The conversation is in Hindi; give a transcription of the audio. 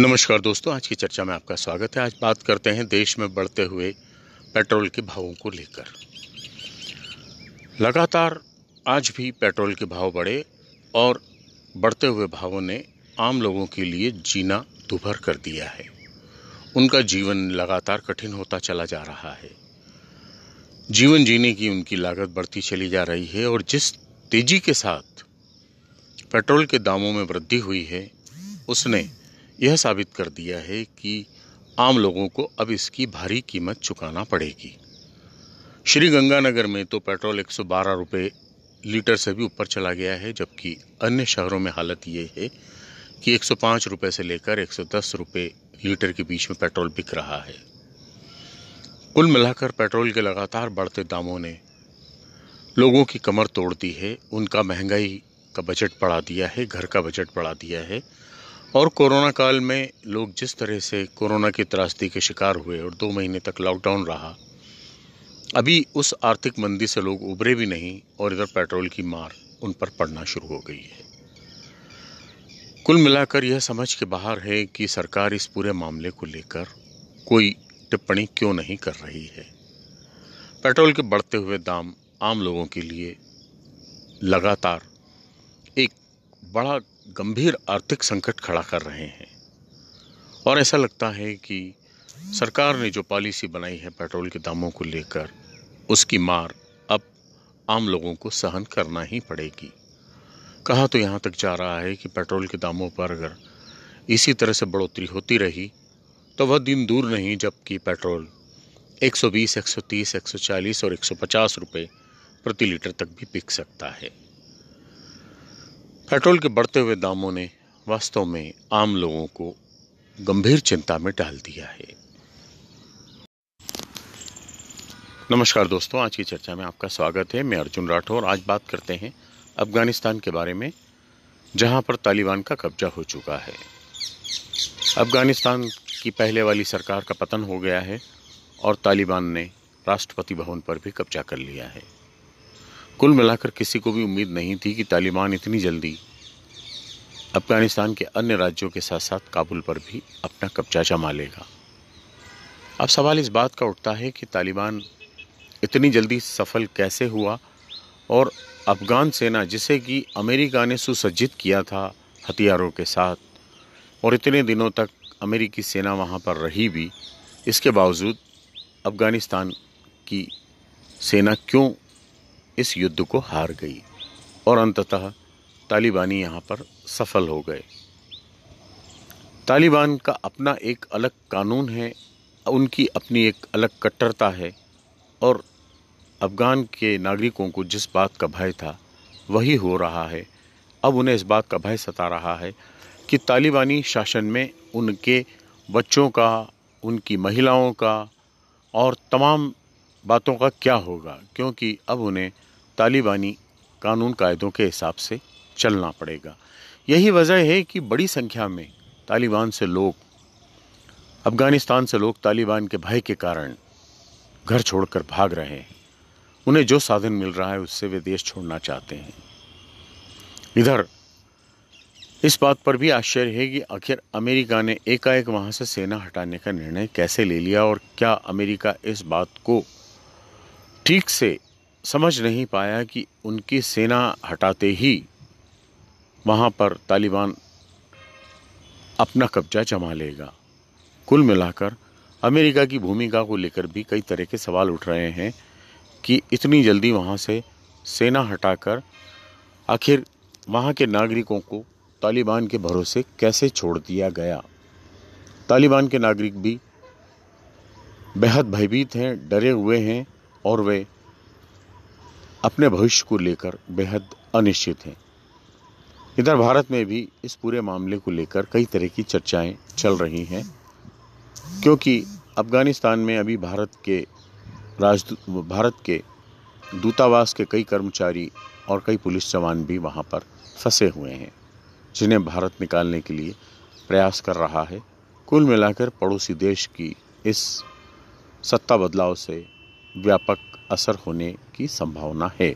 नमस्कार दोस्तों, आज की चर्चा में आपका स्वागत है। आज बात करते हैं देश में बढ़ते हुए पेट्रोल के भावों को लेकर। लगातार आज भी पेट्रोल के भाव बढ़े और बढ़ते हुए भावों ने आम लोगों के लिए जीना दुभर कर दिया है। उनका जीवन लगातार कठिन होता चला जा रहा है। जीवन जीने की उनकी लागत बढ़ती चली जा रही है और जिस तेज़ी के साथ पेट्रोल के दामों में वृद्धि हुई है, उसने यह साबित कर दिया है कि आम लोगों को अब इसकी भारी कीमत चुकाना पड़ेगी। श्री गंगानगर में तो पेट्रोल 112 रुपए लीटर से भी ऊपर चला गया है, जबकि अन्य शहरों में हालत ये है कि 105 रुपए से लेकर 110 रुपए लीटर के बीच में पेट्रोल बिक रहा है। कुल मिलाकर पेट्रोल के लगातार बढ़ते दामों ने लोगों की कमर तोड़ दी है। उनका महँगाई का बजट बढ़ा दिया है, घर का बजट बढ़ा दिया है। और कोरोना काल में लोग जिस तरह से कोरोना की त्रासदी के शिकार हुए और दो महीने तक लॉकडाउन रहा, अभी उस आर्थिक मंदी से लोग उभरे भी नहीं और इधर पेट्रोल की मार उन पर पड़ना शुरू हो गई है। कुल मिलाकर यह समझ के बाहर है कि सरकार इस पूरे मामले को लेकर कोई टिप्पणी क्यों नहीं कर रही है। पेट्रोल के बढ़ते हुए दाम आम लोगों के लिए लगातार एक बड़ा गंभीर आर्थिक संकट खड़ा कर रहे हैं। और ऐसा लगता है कि सरकार ने जो पॉलिसी बनाई है पेट्रोल के दामों को लेकर उसकी मार अब आम लोगों को सहन करना ही पड़ेगी। कहा तो यहाँ तक जा रहा है कि पेट्रोल के दामों पर अगर इसी तरह से बढ़ोतरी होती रही तो वह दिन दूर नहीं जबकि पेट्रोल 120, 130, 140 और 150 रुपए प्रति लीटर तक भी बिक सकता है। पेट्रोल के बढ़ते हुए दामों ने वास्तव में आम लोगों को गंभीर चिंता में डाल दिया है। नमस्कार दोस्तों, आज की चर्चा में आपका स्वागत है। मैं अर्जुन राठौर। आज बात करते हैं अफ़गानिस्तान के बारे में, जहाँ पर तालिबान का कब्जा हो चुका है। अफ़गानिस्तान की पहले वाली सरकार का पतन हो गया है और तालिबान ने राष्ट्रपति भवन पर भी कब्जा कर लिया है। कुल मिलाकर किसी को भी उम्मीद नहीं थी कि तालिबान इतनी जल्दी अफ़गानिस्तान के अन्य राज्यों के साथ साथ काबुल पर भी अपना कब्जा जमा लेगा। अब सवाल इस बात का उठता है कि तालिबान इतनी जल्दी सफल कैसे हुआ और अफगान सेना जिसे कि अमेरिका ने सुसज्जित किया था हथियारों के साथ और इतने दिनों तक अमेरिकी सेना वहाँ पर रही भी, इसके बावजूद अफ़गानिस्तान की सेना क्यों इस युद्ध को हार गई? और अंततः तालिबानी यहाँ पर सफल हो गए। तालिबान का अपना एक अलग कानून है, उनकी अपनी एक अलग कट्टरता है और अफगान के नागरिकों को जिस बात का भय था, वही हो रहा है। अब उन्हें इस बात का भय सता रहा है कि तालिबानी शासन में उनके बच्चों का, उनकी महिलाओं का और तमाम बातों का क्या होगा, क्योंकि अब उन्हें तालिबानी कानून कायदों के हिसाब से चलना पड़ेगा। यही वजह है कि बड़ी संख्या में तालिबान से लोग, अफ़गानिस्तान से लोग तालिबान के भय के कारण घर छोड़कर भाग रहे हैं। उन्हें जो साधन मिल रहा है, उससे वे देश छोड़ना चाहते हैं। इधर, इस बात पर भी आश्चर्य है कि आखिर अमेरिका ने एकाएक वहाँ से सेना हटाने का निर्णय कैसे ले लिया और क्या अमेरिका इस बात को ठीक से समझ नहीं पाया कि उनकी सेना हटाते ही वहाँ पर तालिबान अपना कब्जा जमा लेगा। कुल मिलाकर अमेरिका की भूमिका को लेकर भी कई तरह के सवाल उठ रहे हैं कि इतनी जल्दी वहाँ से सेना हटाकर आखिर वहाँ के नागरिकों को तालिबान के भरोसे कैसे छोड़ दिया गया? तालिबान के नागरिक भी बेहद भयभीत हैं, डरे हुए हैं और वे अपने भविष्य को लेकर बेहद अनिश्चित हैं। इधर भारत में भी इस पूरे मामले को लेकर कई तरह की चर्चाएँ चल रही हैं, क्योंकि अफ़गानिस्तान में अभी भारत के राज भारत के दूतावास के कई कर्मचारी और कई पुलिस जवान भी वहाँ पर फंसे हुए हैं, जिन्हें भारत निकालने के लिए प्रयास कर रहा है। कुल मिलाकर पड़ोसी देश की इस सत्ता बदलाव से व्यापक असर होने की संभावना है।